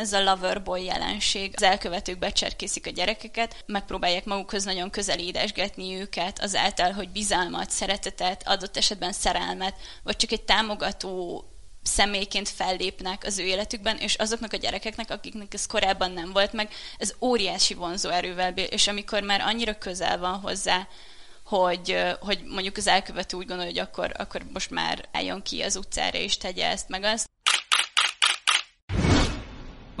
ez a lover boy jelenség. Az elkövetők becserkészik a gyerekeket, megpróbálják magukhoz nagyon közel édesgetni őket, azáltal, hogy bizalmat, szeretetet, adott esetben szerelmet, vagy csak egy támogató személyként fellépnek az ő életükben, és azoknak a gyerekeknek, akiknek ez korábban nem volt meg, ez óriási vonzó erővel bír, és amikor már annyira közel van hozzá, hogy, hogy mondjuk az elkövető úgy gondolja, hogy akkor, akkor most már álljon ki az utcára és tegye ezt meg azt,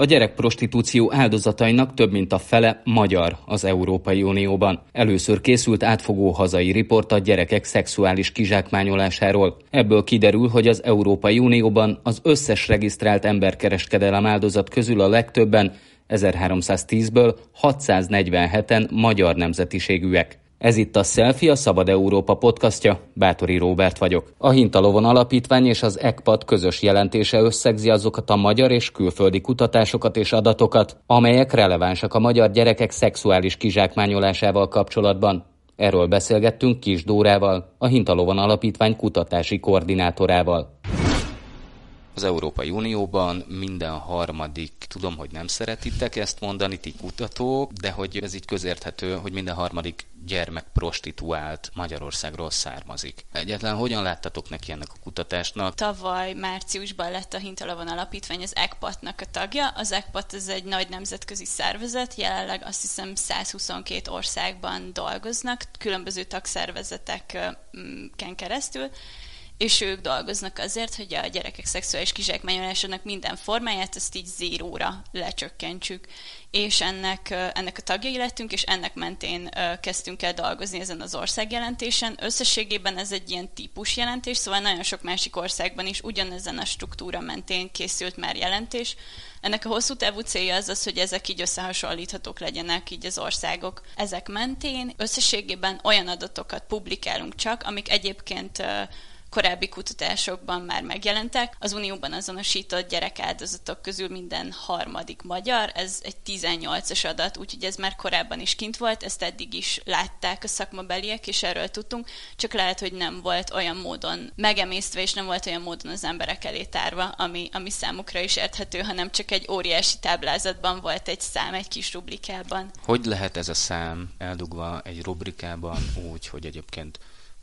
a gyerekprostitúció áldozatainak több mint a fele magyar az Európai Unióban. Először készült átfogó hazai riport a gyerekek szexuális kizsákmányolásáról. Ebből kiderül, hogy az Európai Unióban az összes regisztrált emberkereskedelem áldozat közül a legtöbben 1310-ből 647-en magyar nemzetiségűek. Ez itt a Selfie, a Szabad Európa podcastja, Bátori Róbert vagyok. A Hintalovon Alapítvány és az ECPAT közös jelentése összegzi azokat a magyar és külföldi kutatásokat és adatokat, amelyek relevánsak a magyar gyerekek szexuális kizsákmányolásával kapcsolatban. Erről beszélgettünk Kis Dórával, a Hintalovon Alapítvány kutatási koordinátorával. Az Európai Unióban minden harmadik, tudom, hogy nem szeretitek ezt mondani, ti kutatók, de hogy ez így közérthető, hogy minden harmadik gyermek prostituált Magyarországról származik. Egyetlen hogyan láttatok neki ennek a kutatásnak? Tavaly márciusban lett a Hintalavon Alapítvány az ECPAT-nak a tagja. Az ECPAT ez egy nagy nemzetközi szervezet, jelenleg azt hiszem 122 országban dolgoznak, különböző tagszervezeteken keresztül, és ők dolgoznak azért, hogy a gyerekek szexuális kizsákmányolásának minden formáját ezt így zéróra lecsökkentsük. És ennek, ennek a tagjai lettünk, és ennek mentén kezdtünk el dolgozni ezen az országjelentésen. Összességében ez egy ilyen típus jelentés, szóval nagyon sok másik országban is ugyanezen a struktúra mentén készült már jelentés. Ennek a hosszú távú célja az az, hogy ezek így összehasonlíthatók legyenek így az országok. Ezek mentén összességében olyan adatokat publikálunk csak, amik egyébként korábbi kutatásokban már megjelentek. Az Unióban azonosított gyerekáldozatok közül minden harmadik magyar, ez egy 18-as adat, úgyhogy ez már korábban is kint volt, ezt eddig is látták a szakmabeliek, és erről tudtunk, csak lehet, hogy nem volt olyan módon megemésztve, és nem volt olyan módon az emberek elé tárva, ami, ami számukra is érthető, hanem csak egy óriási táblázatban volt egy szám egy kis rubrikában. Hogy lehet ez a szám eldugva egy rubrikában úgy, hogy egyébként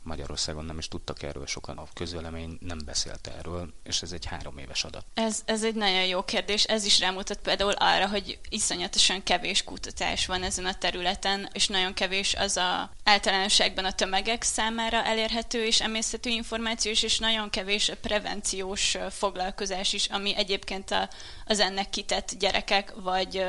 Magyarországon nem is tudtak erről sokan, a közvélemény nem beszélt erről, és ez egy három éves adat. Ez, ez egy nagyon jó kérdés, ez is rámutat például arra, hogy iszonyatosan kevés kutatás van ezen a területen, és nagyon kevés az a általánosságban a tömegek számára elérhető és emészhető információs, és nagyon kevés a prevenciós foglalkozás is, ami egyébként a, az ennek kitett gyerekek, vagy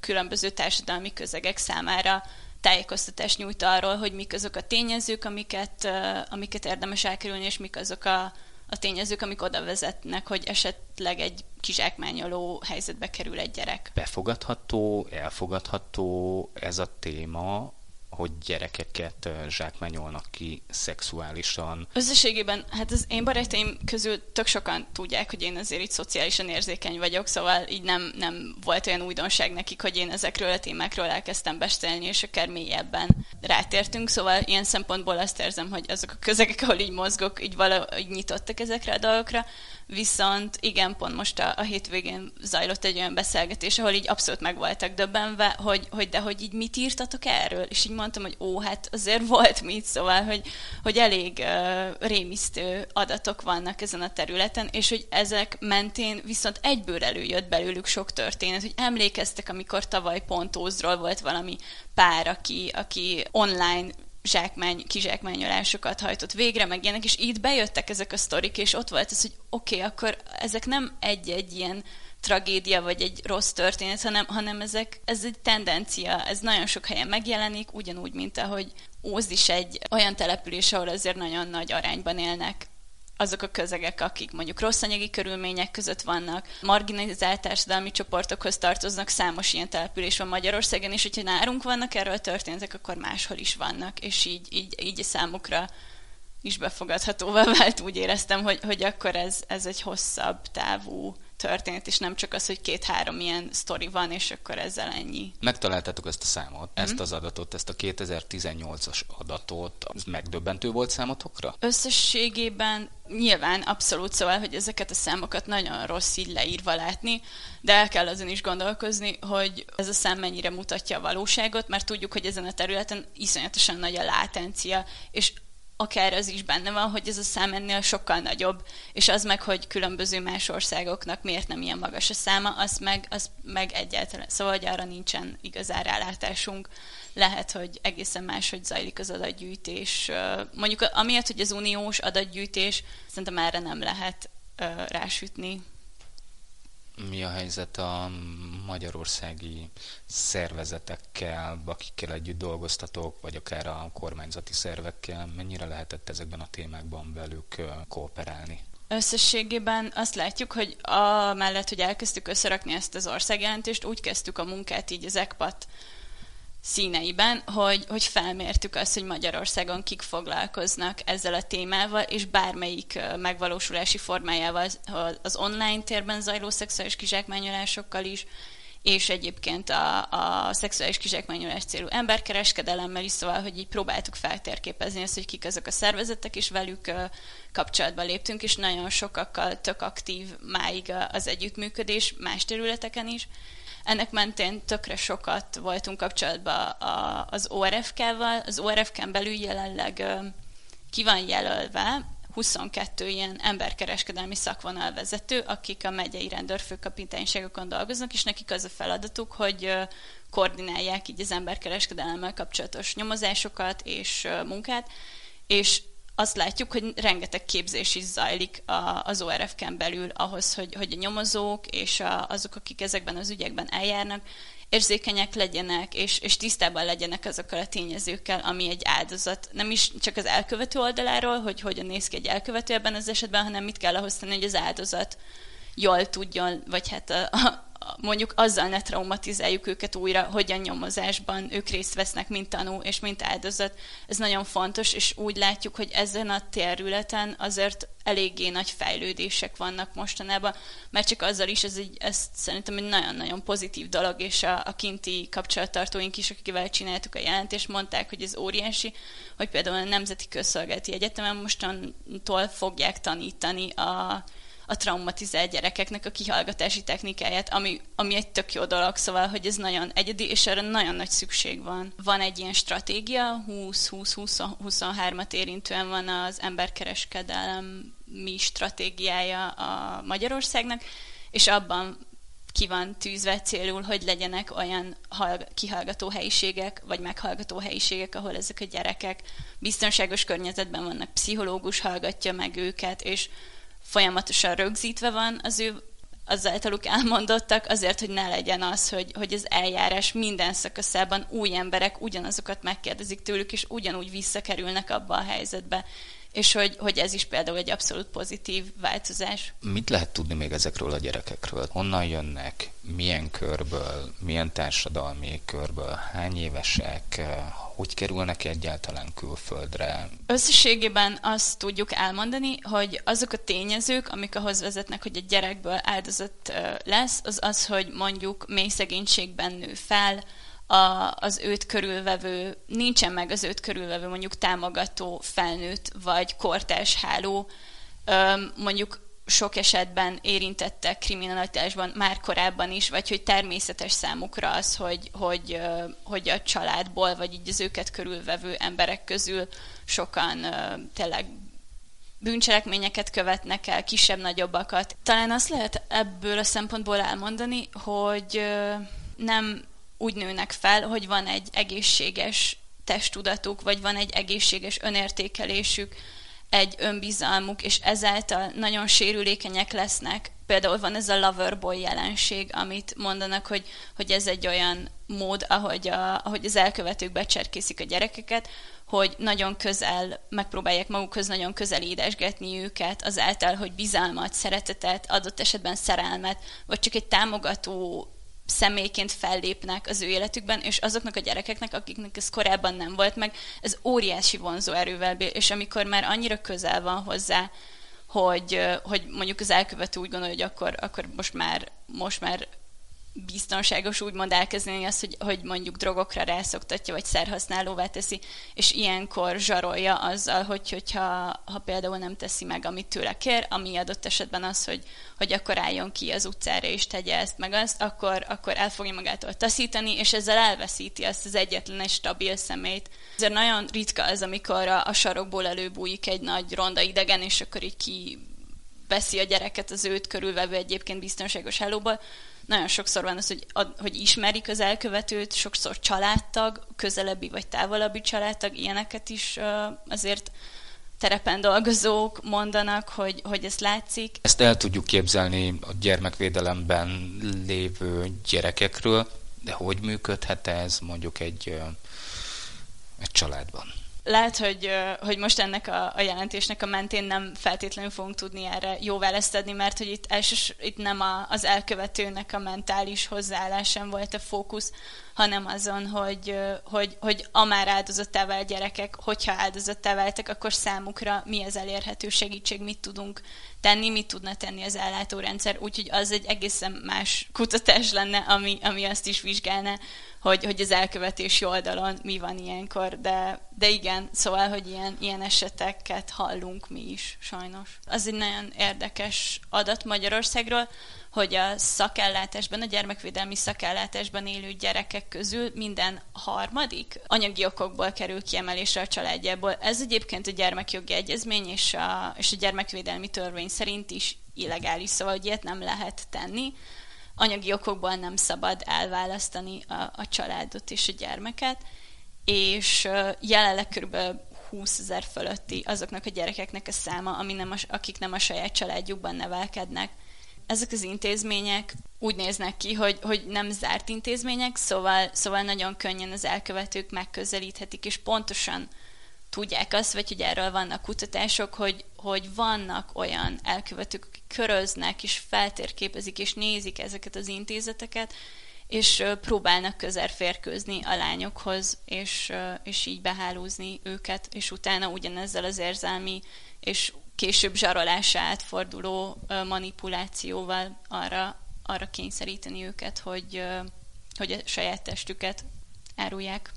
különböző társadalmi közegek számára tájékoztatást nyújt arról, hogy mik azok a tényezők, amiket, amiket érdemes elkerülni, és mik azok a, a tényezők, amik oda vezetnek, hogy esetleg egy kizsákmányoló helyzetbe kerül egy gyerek. Befogadható, elfogadható ez a téma hogy gyerekeket zsákmányolnak ki szexuálisan. Összességében, hát az én barátaim közül tök sokan tudják, hogy én azért így szociálisan érzékeny vagyok, szóval így nem, nem volt olyan újdonság nekik, hogy én ezekről a témákról elkezdtem beszélni, és akár mélyebben rátértünk, szóval ilyen szempontból azt érzem, hogy azok a közegek, ahol így mozgok, így valahogy nyitottak ezekre a dolgokra, Viszont igen, pont most a, a hétvégén zajlott egy olyan beszélgetés, ahol így abszolút meg voltak döbbenve, hogy, hogy de hogy így mit írtatok erről? És így mondtam, hogy ó, hát azért volt mit, szóval, hogy, hogy elég uh, rémisztő adatok vannak ezen a területen, és hogy ezek mentén viszont egyből előjött belőlük sok történet, hogy emlékeztek, amikor tavaly Pontózról volt valami pár, aki, aki online zsákmány, kizsákmányolásokat hajtott végre, meg ilyenek, és itt bejöttek ezek a sztorik, és ott volt ez, hogy oké, okay, akkor ezek nem egy-egy ilyen tragédia, vagy egy rossz történet, hanem, hanem ezek, ez egy tendencia, ez nagyon sok helyen megjelenik, ugyanúgy, mint ahogy Ózd is egy olyan település, ahol azért nagyon nagy arányban élnek azok a közegek, akik mondjuk rossz anyagi körülmények között vannak, marginalizált társadalmi csoportokhoz tartoznak, számos ilyen település van Magyarországon, és hogyha nálunk vannak erről történetek, akkor máshol is vannak, és így, így, így számukra is befogadhatóvá vált, úgy éreztem, hogy, hogy akkor ez, ez egy hosszabb távú történet, és nem csak az, hogy két-három ilyen sztori van, és akkor ezzel ennyi. Megtaláltátok ezt a számot, mm-hmm. ezt az adatot, ezt a 2018-as adatot, ez megdöbbentő volt számotokra? Összességében nyilván abszolút szóval, hogy ezeket a számokat nagyon rossz így leírva látni, de el kell azon is gondolkozni, hogy ez a szám mennyire mutatja a valóságot, mert tudjuk, hogy ezen a területen iszonyatosan nagy a látencia, és akár az is benne van, hogy ez a szám ennél sokkal nagyobb, és az meg, hogy különböző más országoknak miért nem ilyen magas a száma, az meg, az meg egyáltalán, szóval hogy arra nincsen igazán rálátásunk. Lehet, hogy egészen más, hogy zajlik az adatgyűjtés. Mondjuk amiatt, hogy az uniós adatgyűjtés, szerintem erre nem lehet rásütni mi a helyzet a magyarországi szervezetekkel, akikkel együtt dolgoztatok, vagy akár a kormányzati szervekkel, mennyire lehetett ezekben a témákban velük kooperálni? Összességében azt látjuk, hogy a mellett, hogy elkezdtük összerakni ezt az országjelentést, úgy kezdtük a munkát így az ECPAT színeiben, hogy, hogy felmértük azt, hogy Magyarországon kik foglalkoznak ezzel a témával, és bármelyik megvalósulási formájával az online térben zajló szexuális kizsákmányolásokkal is, és egyébként a, a szexuális kizsákmányolás célú emberkereskedelemmel is, szóval, hogy így próbáltuk feltérképezni azt, hogy kik azok a szervezetek, és velük kapcsolatba léptünk, és nagyon sokakkal tök aktív máig az együttműködés más területeken is, ennek mentén tökre sokat voltunk kapcsolatban a, az ORFK-val. Az ORFK-n belül jelenleg ki van jelölve 22 ilyen emberkereskedelmi szakvonalvezető, akik a megyei rendőrfőkapitányságokon dolgoznak, és nekik az a feladatuk, hogy koordinálják így az emberkereskedelemmel kapcsolatos nyomozásokat és munkát, és azt látjuk, hogy rengeteg képzés is zajlik az ORF-ken belül ahhoz, hogy, hogy a nyomozók és a, azok, akik ezekben az ügyekben eljárnak, érzékenyek legyenek, és, és tisztában legyenek azokkal a tényezőkkel, ami egy áldozat. Nem is csak az elkövető oldaláról, hogy hogyan néz ki egy elkövető ebben az esetben, hanem mit kell ahhoz tenni, hogy az áldozat jól tudjon, vagy hát a, mondjuk azzal ne traumatizáljuk őket újra, hogy a nyomozásban ők részt vesznek, mint tanú és mint áldozat. Ez nagyon fontos, és úgy látjuk, hogy ezen a területen azért eléggé nagy fejlődések vannak mostanában, mert csak azzal is ez, egy, ez szerintem egy nagyon-nagyon pozitív dolog, és a, a kinti kapcsolattartóink is, akikkel csináltuk a jelentést, mondták, hogy ez óriási, hogy például a Nemzeti Közszolgálati Egyetemen mostantól fogják tanítani a a traumatizált gyerekeknek a kihallgatási technikáját, ami, ami egy tök jó dolog, szóval, hogy ez nagyon egyedi, és erre nagyon nagy szükség van. Van egy ilyen stratégia, 20-20-23-at érintően van az emberkereskedelem mi stratégiája a Magyarországnak, és abban ki van tűzve célul, hogy legyenek olyan kihallgató helyiségek, vagy meghallgató helyiségek, ahol ezek a gyerekek biztonságos környezetben vannak, pszichológus hallgatja meg őket, és folyamatosan rögzítve van az ő az általuk elmondottak, azért, hogy ne legyen az, hogy, hogy az eljárás minden szakaszában új emberek ugyanazokat megkérdezik tőlük, és ugyanúgy visszakerülnek abba a helyzetbe és hogy, hogy ez is például egy abszolút pozitív változás. Mit lehet tudni még ezekről a gyerekekről? Honnan jönnek? Milyen körből? Milyen társadalmi körből? Hány évesek? Hogy kerülnek egyáltalán külföldre? Összességében azt tudjuk elmondani, hogy azok a tényezők, amik ahhoz vezetnek, hogy egy gyerekből áldozat lesz, az az, hogy mondjuk mély szegénységben nő fel, a, az őt körülvevő, nincsen meg az őt körülvevő mondjuk támogató felnőtt vagy kortárs háló, mondjuk sok esetben érintettek kriminalitásban már korábban is, vagy hogy természetes számukra az, hogy, hogy, hogy a családból, vagy így az őket körülvevő emberek közül sokan tényleg bűncselekményeket követnek el, kisebb-nagyobbakat. Talán azt lehet ebből a szempontból elmondani, hogy nem úgy nőnek fel, hogy van egy egészséges testtudatuk, vagy van egy egészséges önértékelésük, egy önbizalmuk, és ezáltal nagyon sérülékenyek lesznek. Például van ez a loverboy jelenség, amit mondanak, hogy, hogy ez egy olyan mód, ahogy, a, ahogy az elkövetők becserkészik a gyerekeket, hogy nagyon közel, megpróbálják magukhoz nagyon közel édesgetni őket, azáltal, hogy bizalmat, szeretetet, adott esetben szerelmet, vagy csak egy támogató személyként fellépnek az ő életükben, és azoknak a gyerekeknek, akiknek ez korábban nem volt meg, ez óriási vonzó erővel bír, és amikor már annyira közel van hozzá, hogy, hogy mondjuk az elkövető úgy gondolja, hogy akkor, akkor most már, most már biztonságos úgymond elkezdeni azt, hogy, hogy mondjuk drogokra rászoktatja, vagy szerhasználóvá teszi, és ilyenkor zsarolja azzal, hogy, hogyha ha például nem teszi meg, amit tőle kér, ami adott esetben az, hogy, hogy akkor álljon ki az utcára és tegye ezt meg azt, akkor, akkor el fogja magától taszítani, és ezzel elveszíti azt az egyetlen egy stabil szemét. Ezért nagyon ritka az, amikor a, a sarokból előbújik egy nagy ronda idegen, és akkor így ki veszi a gyereket az őt körülvevő egyébként biztonságos hálóból, nagyon sokszor van az, hogy, hogy ismerik az elkövetőt, sokszor családtag, közelebbi vagy távolabbi családtag, ilyeneket is azért terepen dolgozók mondanak, hogy, hogy ez látszik. Ezt el tudjuk képzelni a gyermekvédelemben lévő gyerekekről, de hogy működhet ez mondjuk egy, egy családban? Lehet, hogy, hogy most ennek a, a jelentésnek a mentén nem feltétlenül fogunk tudni erre jó választ adni, mert hogy itt, elsős, itt nem a, az elkövetőnek a mentális hozzáállásán volt a fókusz, hanem azon, hogy, hogy, hogy a már áldozattá vált gyerekek, hogyha áldozattá váltak, akkor számukra mi az elérhető segítség, mit tudunk tenni, mit tudna tenni az ellátórendszer, úgyhogy az egy egészen más kutatás lenne, ami, ami azt is vizsgálna, hogy, hogy az elkövetési oldalon mi van ilyenkor, de, de igen, szóval, hogy ilyen, ilyen eseteket hallunk mi is, sajnos. Az egy nagyon érdekes adat Magyarországról, hogy a szakellátásban, a gyermekvédelmi szakellátásban élő gyerekek közül minden harmadik anyagi okokból kerül kiemelésre a családjából. Ez egyébként a gyermekjogi egyezmény és a, és a gyermekvédelmi törvény szerint is illegális, szóval hogy ilyet nem lehet tenni. Anyagi okokból nem szabad elválasztani a, a családot és a gyermeket, és jelenleg körülbelül 20 ezer fölötti azoknak a gyerekeknek a száma, ami nem a, akik nem a saját családjukban nevelkednek ezek az intézmények úgy néznek ki, hogy, hogy nem zárt intézmények, szóval, szóval nagyon könnyen az elkövetők megközelíthetik, és pontosan tudják azt, vagy hogy erről vannak kutatások, hogy, hogy vannak olyan elkövetők, akik köröznek, és feltérképezik, és nézik ezeket az intézeteket, és próbálnak közel férkőzni a lányokhoz, és, és így behálózni őket, és utána ugyanezzel az érzelmi és később zsarolásá átforduló manipulációval arra, arra kényszeríteni őket, hogy, hogy a saját testüket árulják.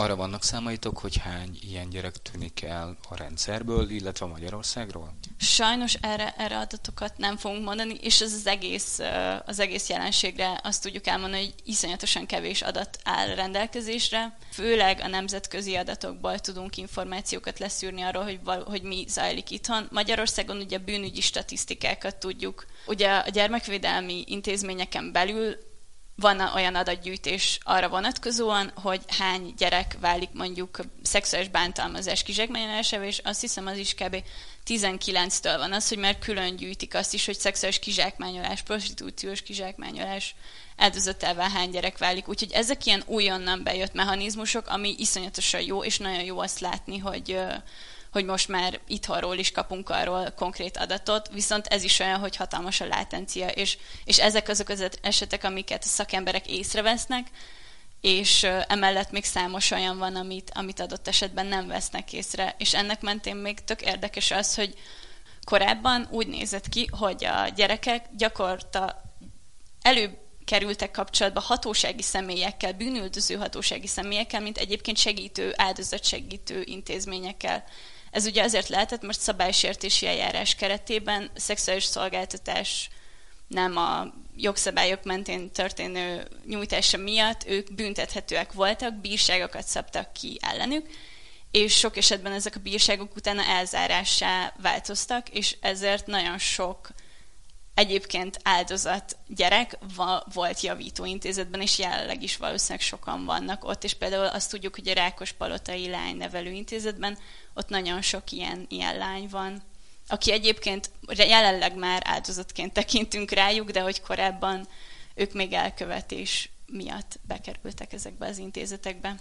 Arra vannak számaitok, hogy hány ilyen gyerek tűnik el a rendszerből, illetve Magyarországról? Sajnos erre, erre adatokat nem fogunk mondani, és ez az egész, az egész jelenségre azt tudjuk elmondani, hogy iszonyatosan kevés adat áll rendelkezésre. Főleg a nemzetközi adatokból tudunk információkat leszűrni arról, hogy, val- hogy mi zajlik itthon. Magyarországon ugye bűnügyi statisztikákat tudjuk. Ugye a gyermekvédelmi intézményeken belül van olyan adatgyűjtés arra vonatkozóan, hogy hány gyerek válik mondjuk szexuális bántalmazás kizsákmányolásába, és azt hiszem az is kb. 19-től van az, hogy már külön gyűjtik azt is, hogy szexuális kizsákmányolás, prostitúciós kizsákmányolás áldozatává hány gyerek válik. Úgyhogy ezek ilyen újonnan bejött mechanizmusok, ami iszonyatosan jó, és nagyon jó azt látni, hogy, hogy most már itthonról is kapunk arról konkrét adatot, viszont ez is olyan, hogy hatalmas a látencia, és, és ezek azok az esetek, amiket a szakemberek észrevesznek, és emellett még számos olyan van, amit, amit adott esetben nem vesznek észre, és ennek mentén még tök érdekes az, hogy korábban úgy nézett ki, hogy a gyerekek gyakorta előbb kerültek kapcsolatba hatósági személyekkel, bűnüldöző hatósági személyekkel, mint egyébként segítő, áldozatsegítő intézményekkel. Ez ugye azért lehetett, most szabálysértési eljárás keretében szexuális szolgáltatás nem a jogszabályok mentén történő nyújtása miatt ők büntethetőek voltak, bírságokat szabtak ki ellenük, és sok esetben ezek a bírságok utána elzárássá változtak, és ezért nagyon sok egyébként áldozat gyerek volt javítóintézetben, és jelenleg is valószínűleg sokan vannak ott, és például azt tudjuk, hogy a Rákos Palotai Lánynevelőintézetben ott nagyon sok ilyen, ilyen lány van, aki egyébként jelenleg már áldozatként tekintünk rájuk, de hogy korábban ők még elkövetés miatt bekerültek ezekbe az intézetekbe.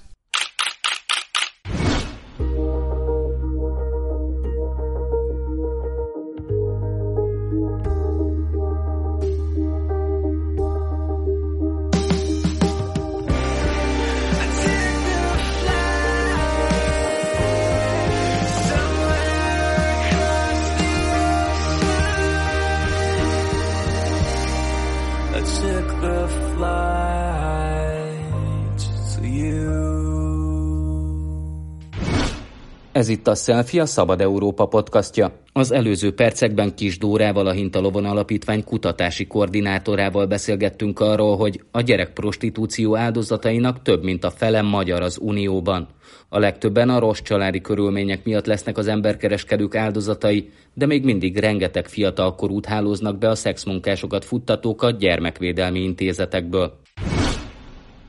Ez itt a Selfie, a Szabad Európa podcastja. Az előző percekben Kis Dórával, a Hintalovon Alapítvány kutatási koordinátorával beszélgettünk arról, hogy a gyerekprostitúció áldozatainak több mint a fele magyar az Unióban. A legtöbben a rossz családi körülmények miatt lesznek az emberkereskedők áldozatai, de még mindig rengeteg fiatalkorút hálóznak be a szexmunkásokat futtatókat gyermekvédelmi intézetekből.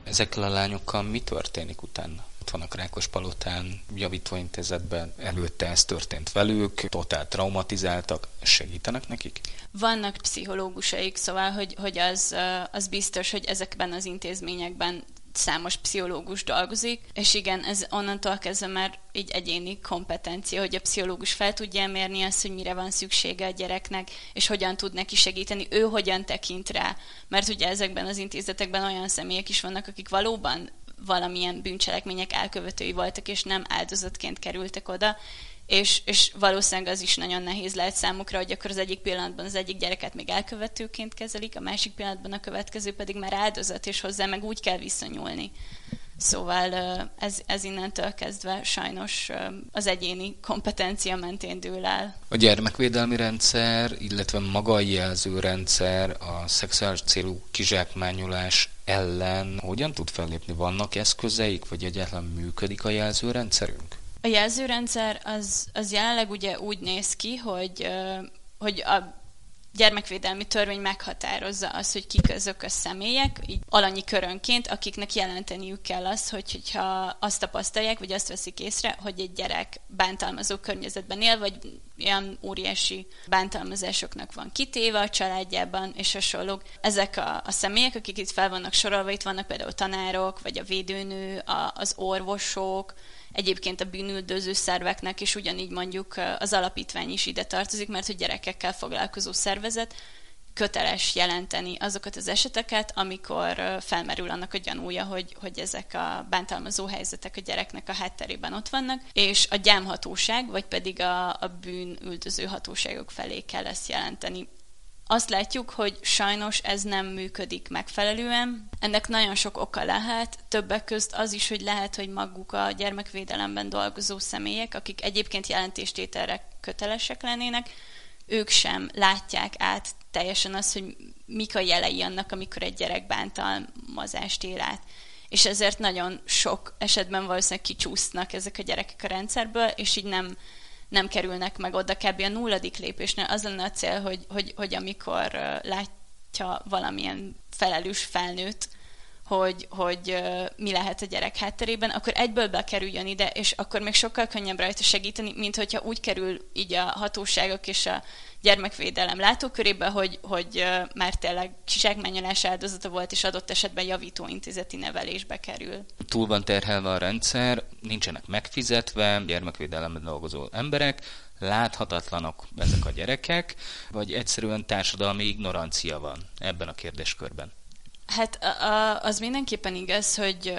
Ezekkel a lányokkal mi történik utána? Ott vannak Rákospalotán, javítóintézetben, előtte ez történt velük, totál traumatizáltak, segítenek nekik? Vannak pszichológusaik, szóval, hogy, hogy az, az biztos, hogy ezekben az intézményekben számos pszichológus dolgozik, és igen, ez onnantól kezdve már így egyéni kompetencia, hogy a pszichológus fel tudja mérni azt, hogy mire van szüksége a gyereknek, és hogyan tud neki segíteni, ő hogyan tekint rá. Mert ugye ezekben az intézetekben olyan személyek is vannak, akik valóban valamilyen bűncselekmények elkövetői voltak, és nem áldozatként kerültek oda, és, és valószínűleg az is nagyon nehéz lehet számukra, hogy akkor az egyik pillanatban az egyik gyereket még elkövetőként kezelik, a másik pillanatban a következő pedig már áldozat, és hozzá meg úgy kell viszonyulni. Szóval ez, ez innentől kezdve sajnos az egyéni kompetencia mentén dől el. A gyermekvédelmi rendszer, illetve maga a jelzőrendszer, a szexuális célú kizsákmányolás ellen hogyan tud fellépni? Vannak eszközeik, vagy egyáltalán működik a jelzőrendszerünk? A jelzőrendszer az, az jelenleg ugye úgy néz ki, hogy, hogy a gyermekvédelmi törvény meghatározza azt, hogy kik azok a személyek, így alanyi körönként, akiknek jelenteniük kell azt, hogy, hogyha azt tapasztalják, vagy azt veszik észre, hogy egy gyerek bántalmazó környezetben él, vagy olyan óriási bántalmazásoknak van kitéve a családjában, és hasonlók. Ezek a, a személyek, akik itt fel vannak sorolva, itt vannak például tanárok, vagy a védőnő, a, az orvosok, Egyébként a bűnüldöző szerveknek is ugyanígy mondjuk az alapítvány is ide tartozik, mert hogy gyerekekkel foglalkozó szervezet köteles jelenteni azokat az eseteket, amikor felmerül annak a gyanúja, hogy, hogy ezek a bántalmazó helyzetek a gyereknek a hátterében ott vannak, és a gyámhatóság, vagy pedig a, a bűnüldöző hatóságok felé kell ezt jelenteni azt látjuk, hogy sajnos ez nem működik megfelelően. Ennek nagyon sok oka lehet, többek közt az is, hogy lehet, hogy maguk a gyermekvédelemben dolgozó személyek, akik egyébként jelentéstételre kötelesek lennének, ők sem látják át teljesen azt, hogy mik a jelei annak, amikor egy gyerek bántalmazást él át. És ezért nagyon sok esetben valószínűleg kicsúsznak ezek a gyerekek a rendszerből, és így nem, nem kerülnek meg oda kb. a nulladik lépésnél. Az lenne a cél, hogy, hogy, hogy amikor látja valamilyen felelős felnőtt, hogy, hogy mi lehet a gyerek hátterében, akkor egyből bekerüljön ide, és akkor még sokkal könnyebb rajta segíteni, mint hogyha úgy kerül így a hatóságok és a gyermekvédelem látókörébe, hogy, hogy már tényleg kizsákmányolás áldozata volt, és adott esetben javító intézeti nevelésbe kerül. Túl van terhelve a rendszer, nincsenek megfizetve, gyermekvédelemben dolgozó emberek, láthatatlanok ezek a gyerekek, vagy egyszerűen társadalmi ignorancia van ebben a kérdéskörben? Hát az mindenképpen igaz, hogy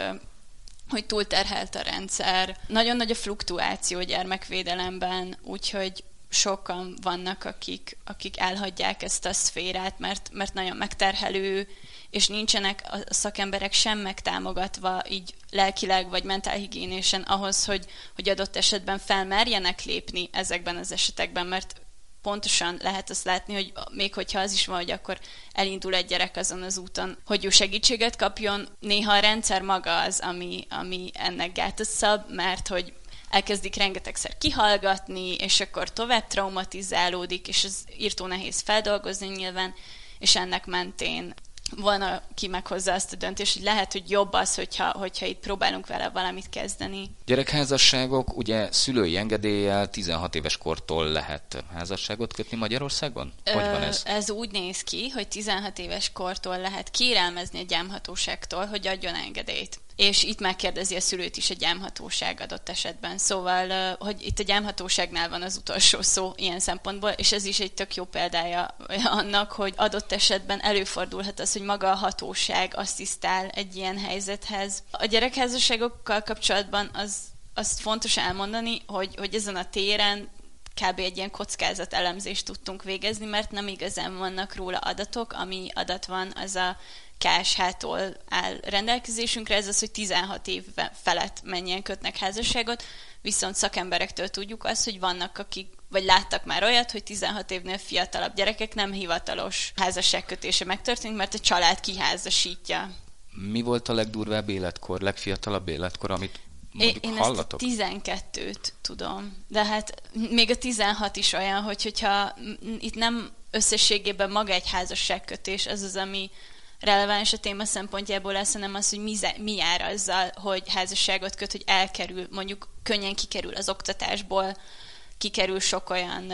hogy túlterhelt a rendszer. Nagyon nagy a fluktuáció gyermekvédelemben, úgyhogy sokan vannak, akik, akik elhagyják ezt a szférát, mert, mert nagyon megterhelő, és nincsenek a szakemberek sem megtámogatva így lelkileg vagy mentálhigiénésen ahhoz, hogy, hogy adott esetben felmerjenek lépni ezekben az esetekben, mert pontosan lehet azt látni, hogy még hogyha az is van, hogy akkor elindul egy gyerek azon az úton, hogy ő segítséget kapjon, néha a rendszer maga az, ami, ami ennek gátat mert hogy elkezdik rengetegszer kihallgatni, és akkor tovább traumatizálódik, és ez írtó nehéz feldolgozni nyilván, és ennek mentén van, aki meghozza azt a döntést, hogy lehet, hogy jobb az, hogyha, hogyha itt próbálunk vele valamit kezdeni. Gyerekházasságok, ugye szülői engedéllyel 16 éves kortól lehet házasságot kötni Magyarországon? Hogy van ez? Ez úgy néz ki, hogy 16 éves kortól lehet kérelmezni a gyámhatóságtól, hogy adjon engedélyt és itt megkérdezi a szülőt is a gyámhatóság adott esetben. Szóval, hogy itt a gyámhatóságnál van az utolsó szó ilyen szempontból, és ez is egy tök jó példája annak, hogy adott esetben előfordulhat az, hogy maga a hatóság asszisztál egy ilyen helyzethez. A gyerekházasságokkal kapcsolatban az, azt fontos elmondani, hogy, hogy ezen a téren kb. egy ilyen kockázat elemzést tudtunk végezni, mert nem igazán vannak róla adatok, ami adat van, az a KSH-tól áll rendelkezésünkre, ez az, hogy 16 év felett mennyien kötnek házasságot, viszont szakemberektől tudjuk azt, hogy vannak, akik vagy láttak már olyat, hogy 16 évnél fiatalabb gyerekek nem hivatalos házasságkötése megtörténik, mert a család kiházasítja. Mi volt a legdurvább életkor, legfiatalabb életkor, amit mondjuk én, én hallatok? ezt 12-t tudom, de hát még a 16 is olyan, hogy, hogyha itt nem összességében maga egy házasságkötés, az az, ami releváns a téma szempontjából lesz, hanem az, hogy mi, mi jár azzal, hogy házasságot köt, hogy elkerül, mondjuk könnyen kikerül az oktatásból, kikerül sok olyan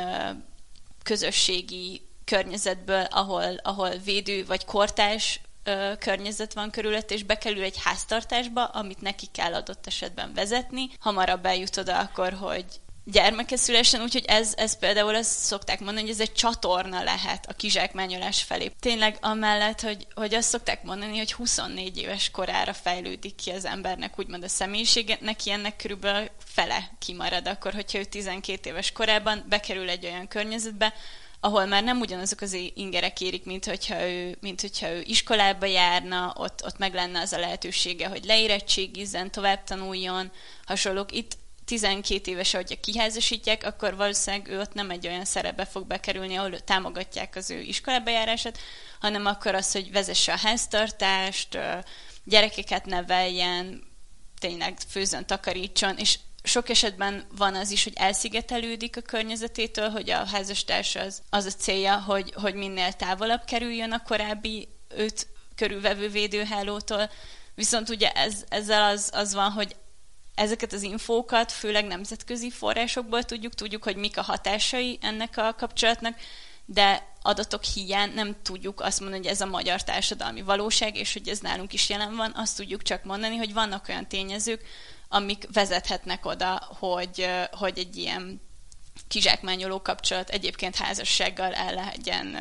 közösségi környezetből, ahol, ahol védő vagy kortás ö, környezet van körülött, és bekerül egy háztartásba, amit neki kell adott esetben vezetni. Hamarabb eljut oda akkor, hogy gyermeke szülessen, úgyhogy ez, ez például azt szokták mondani, hogy ez egy csatorna lehet a kizsákmányolás felé. Tényleg amellett, hogy, hogy azt szokták mondani, hogy 24 éves korára fejlődik ki az embernek, úgymond a személyisége, neki ennek körülbelül fele kimarad akkor, hogyha ő 12 éves korában bekerül egy olyan környezetbe, ahol már nem ugyanazok az ingerek érik, mint hogyha ő, mint hogyha ő iskolába járna, ott, ott meg lenne az a lehetősége, hogy leérettségizzen, tovább tanuljon, hasonlók. Itt 12 éves, hogyha kiházasítják, akkor valószínűleg ő ott nem egy olyan szerepbe fog bekerülni, ahol támogatják az ő iskolába járását, hanem akkor az, hogy vezesse a háztartást, gyerekeket neveljen, tényleg főzön, takarítson, és sok esetben van az is, hogy elszigetelődik a környezetétől, hogy a házastárs az, az a célja, hogy, hogy minél távolabb kerüljön a korábbi őt körülvevő védőhálótól, viszont ugye ez, ezzel az, az van, hogy ezeket az infókat főleg nemzetközi forrásokból tudjuk, tudjuk, hogy mik a hatásai ennek a kapcsolatnak, de adatok hiány nem tudjuk azt mondani, hogy ez a magyar társadalmi valóság, és hogy ez nálunk is jelen van, azt tudjuk csak mondani, hogy vannak olyan tényezők, amik vezethetnek oda, hogy, hogy egy ilyen kizsákmányoló kapcsolat egyébként házassággal el legyen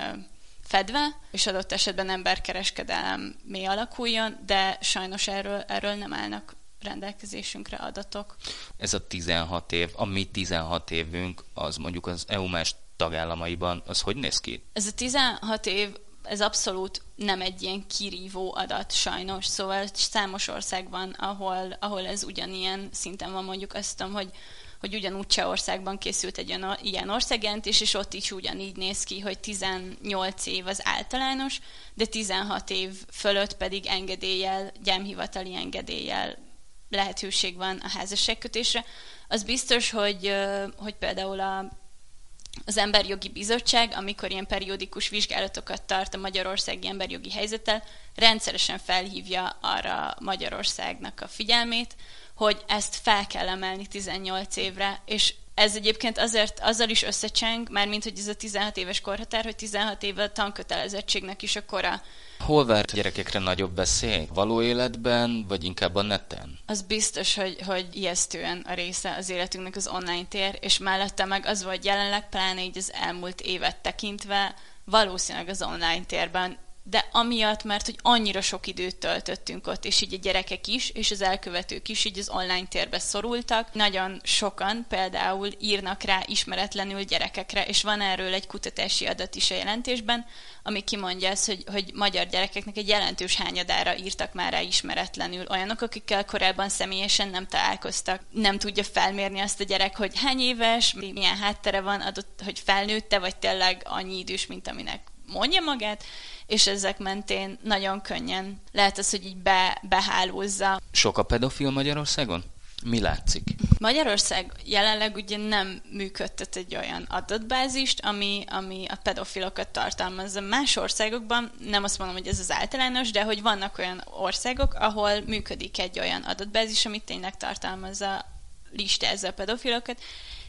fedve, és adott esetben emberkereskedelem mi alakuljon, de sajnos erről, erről nem állnak rendelkezésünkre adatok. Ez a 16 év, a mi 16 évünk, az mondjuk az EU más tagállamaiban, az hogy néz ki? Ez a 16 év ez abszolút nem egy ilyen kirívó adat sajnos, szóval számos ország van, ahol, ahol ez ugyanilyen szinten van, mondjuk azt tudom, hogy hogy ugyanúgy Csehországban készült egy ilyen országjelentés, és ott is ugyanígy néz ki, hogy 18 év az általános, de 16 év fölött pedig engedéllyel, gyámhivatali engedéllyel lehetőség van a házasságkötésre. Az biztos, hogy, hogy például a az Emberjogi Bizottság, amikor ilyen periódikus vizsgálatokat tart a magyarországi emberjogi helyzettel, rendszeresen felhívja arra Magyarországnak a figyelmét, hogy ezt fel kell emelni 18 évre, és ez egyébként azért azzal is összecseng, már mint hogy ez a 16 éves korhatár, hogy 16 éve a tankötelezettségnek is a kora. Hol várt gyerekekre nagyobb beszély? Való életben, vagy inkább a neten? Az biztos, hogy, hogy ijesztően a része az életünknek az online tér, és mellette meg az volt jelenleg, pláne így az elmúlt évet tekintve, valószínűleg az online térben de amiatt, mert hogy annyira sok időt töltöttünk ott, és így a gyerekek is, és az elkövetők is így az online térbe szorultak. Nagyon sokan például írnak rá ismeretlenül gyerekekre, és van erről egy kutatási adat is a jelentésben, ami kimondja ezt, hogy, hogy magyar gyerekeknek egy jelentős hányadára írtak már rá ismeretlenül olyanok, akikkel korábban személyesen nem találkoztak. Nem tudja felmérni azt a gyerek, hogy hány éves, milyen háttere van, adott, hogy felnőtte, vagy tényleg annyi idős, mint aminek mondja magát, és ezek mentén nagyon könnyen lehet az, hogy így be, behálózza. Sok a pedofil Magyarországon? Mi látszik? Magyarország jelenleg ugye nem működtet egy olyan adatbázist, ami, ami a pedofilokat tartalmazza. Más országokban, nem azt mondom, hogy ez az általános, de hogy vannak olyan országok, ahol működik egy olyan adatbázis, amit tényleg tartalmazza, listázza a pedofilokat,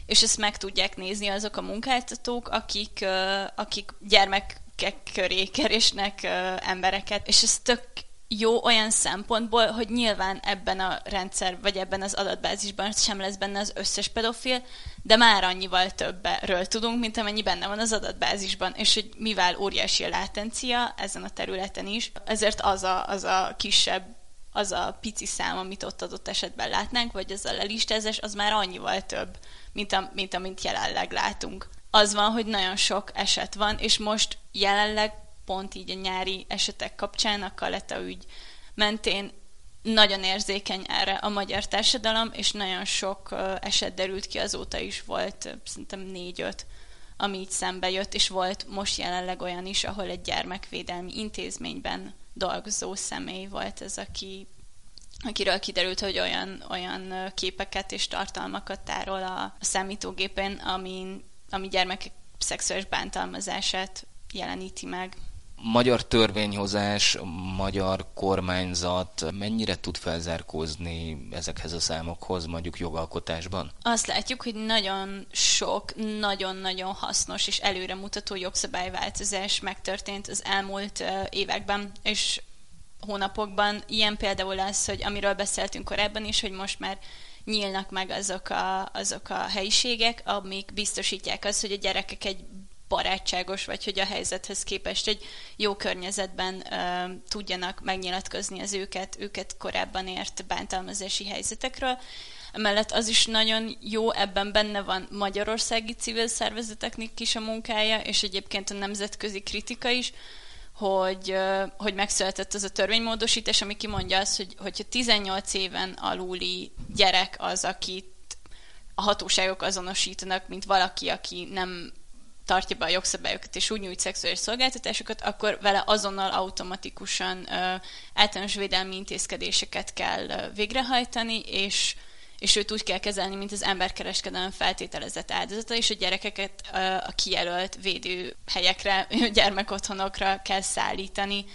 és ezt meg tudják nézni azok a munkáltatók, akik, akik gyermek köré keresnek embereket, és ez tök jó olyan szempontból, hogy nyilván ebben a rendszer, vagy ebben az adatbázisban sem lesz benne az összes pedofil, de már annyival többről tudunk, mint amennyi benne van az adatbázisban, és hogy mivel óriási a látencia ezen a területen is, ezért az a, az a kisebb az a pici szám, amit ott adott esetben látnánk, vagy az a lelistázás, az már annyival több, mint, a, mint amit jelenleg látunk. Az van, hogy nagyon sok eset van, és most jelenleg pont így a nyári esetek kapcsán, a Kaleta ügy mentén nagyon érzékeny erre a magyar társadalom, és nagyon sok eset derült ki azóta is volt, szerintem négy-öt, ami így szembe jött, és volt most jelenleg olyan is, ahol egy gyermekvédelmi intézményben dolgozó személy volt ez, aki akiről kiderült, hogy olyan, olyan képeket és tartalmakat tárol a, a számítógépen, ami, ami gyermekek szexuális bántalmazását jeleníti meg magyar törvényhozás, magyar kormányzat mennyire tud felzárkózni ezekhez a számokhoz, mondjuk jogalkotásban? Azt látjuk, hogy nagyon sok, nagyon-nagyon hasznos és előremutató jogszabályváltozás megtörtént az elmúlt években, és hónapokban. Ilyen például az, hogy amiről beszéltünk korábban is, hogy most már nyílnak meg azok a, azok a helyiségek, amik biztosítják azt, hogy a gyerekek egy barátságos, vagy hogy a helyzethez képest egy jó környezetben uh, tudjanak megnyilatkozni az őket, őket korábban ért bántalmazási helyzetekről. Emellett az is nagyon jó, ebben benne van magyarországi civil szervezeteknek is a munkája, és egyébként a nemzetközi kritika is, hogy, hogy megszületett az a törvénymódosítás, ami kimondja azt, hogy hogyha 18 éven aluli gyerek az, akit a hatóságok azonosítanak, mint valaki, aki nem tartja be a jogszabályokat, és úgy nyújt szexuális szolgáltatásokat, akkor vele azonnal automatikusan ö, általános védelmi intézkedéseket kell ö, végrehajtani, és és őt úgy kell kezelni, mint az emberkereskedelem feltételezett áldozata, és a gyerekeket a kijelölt védőhelyekre, gyermekotthonokra kell szállítani.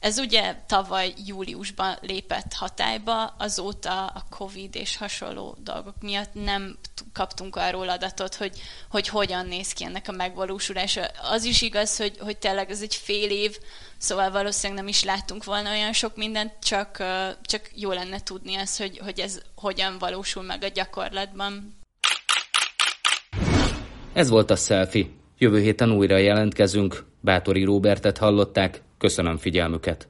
Ez ugye tavaly júliusban lépett hatályba, azóta a Covid és hasonló dolgok miatt nem kaptunk arról adatot, hogy, hogy hogyan néz ki ennek a megvalósulása. Az is igaz, hogy, hogy tényleg ez egy fél év, szóval valószínűleg nem is láttunk volna olyan sok mindent, csak, csak jó lenne tudni azt, hogy, hogy ez hogyan valósul meg a gyakorlatban. Ez volt a selfie. Jövő héten újra jelentkezünk. Bátori Róbertet hallották. Köszönöm figyelmüket!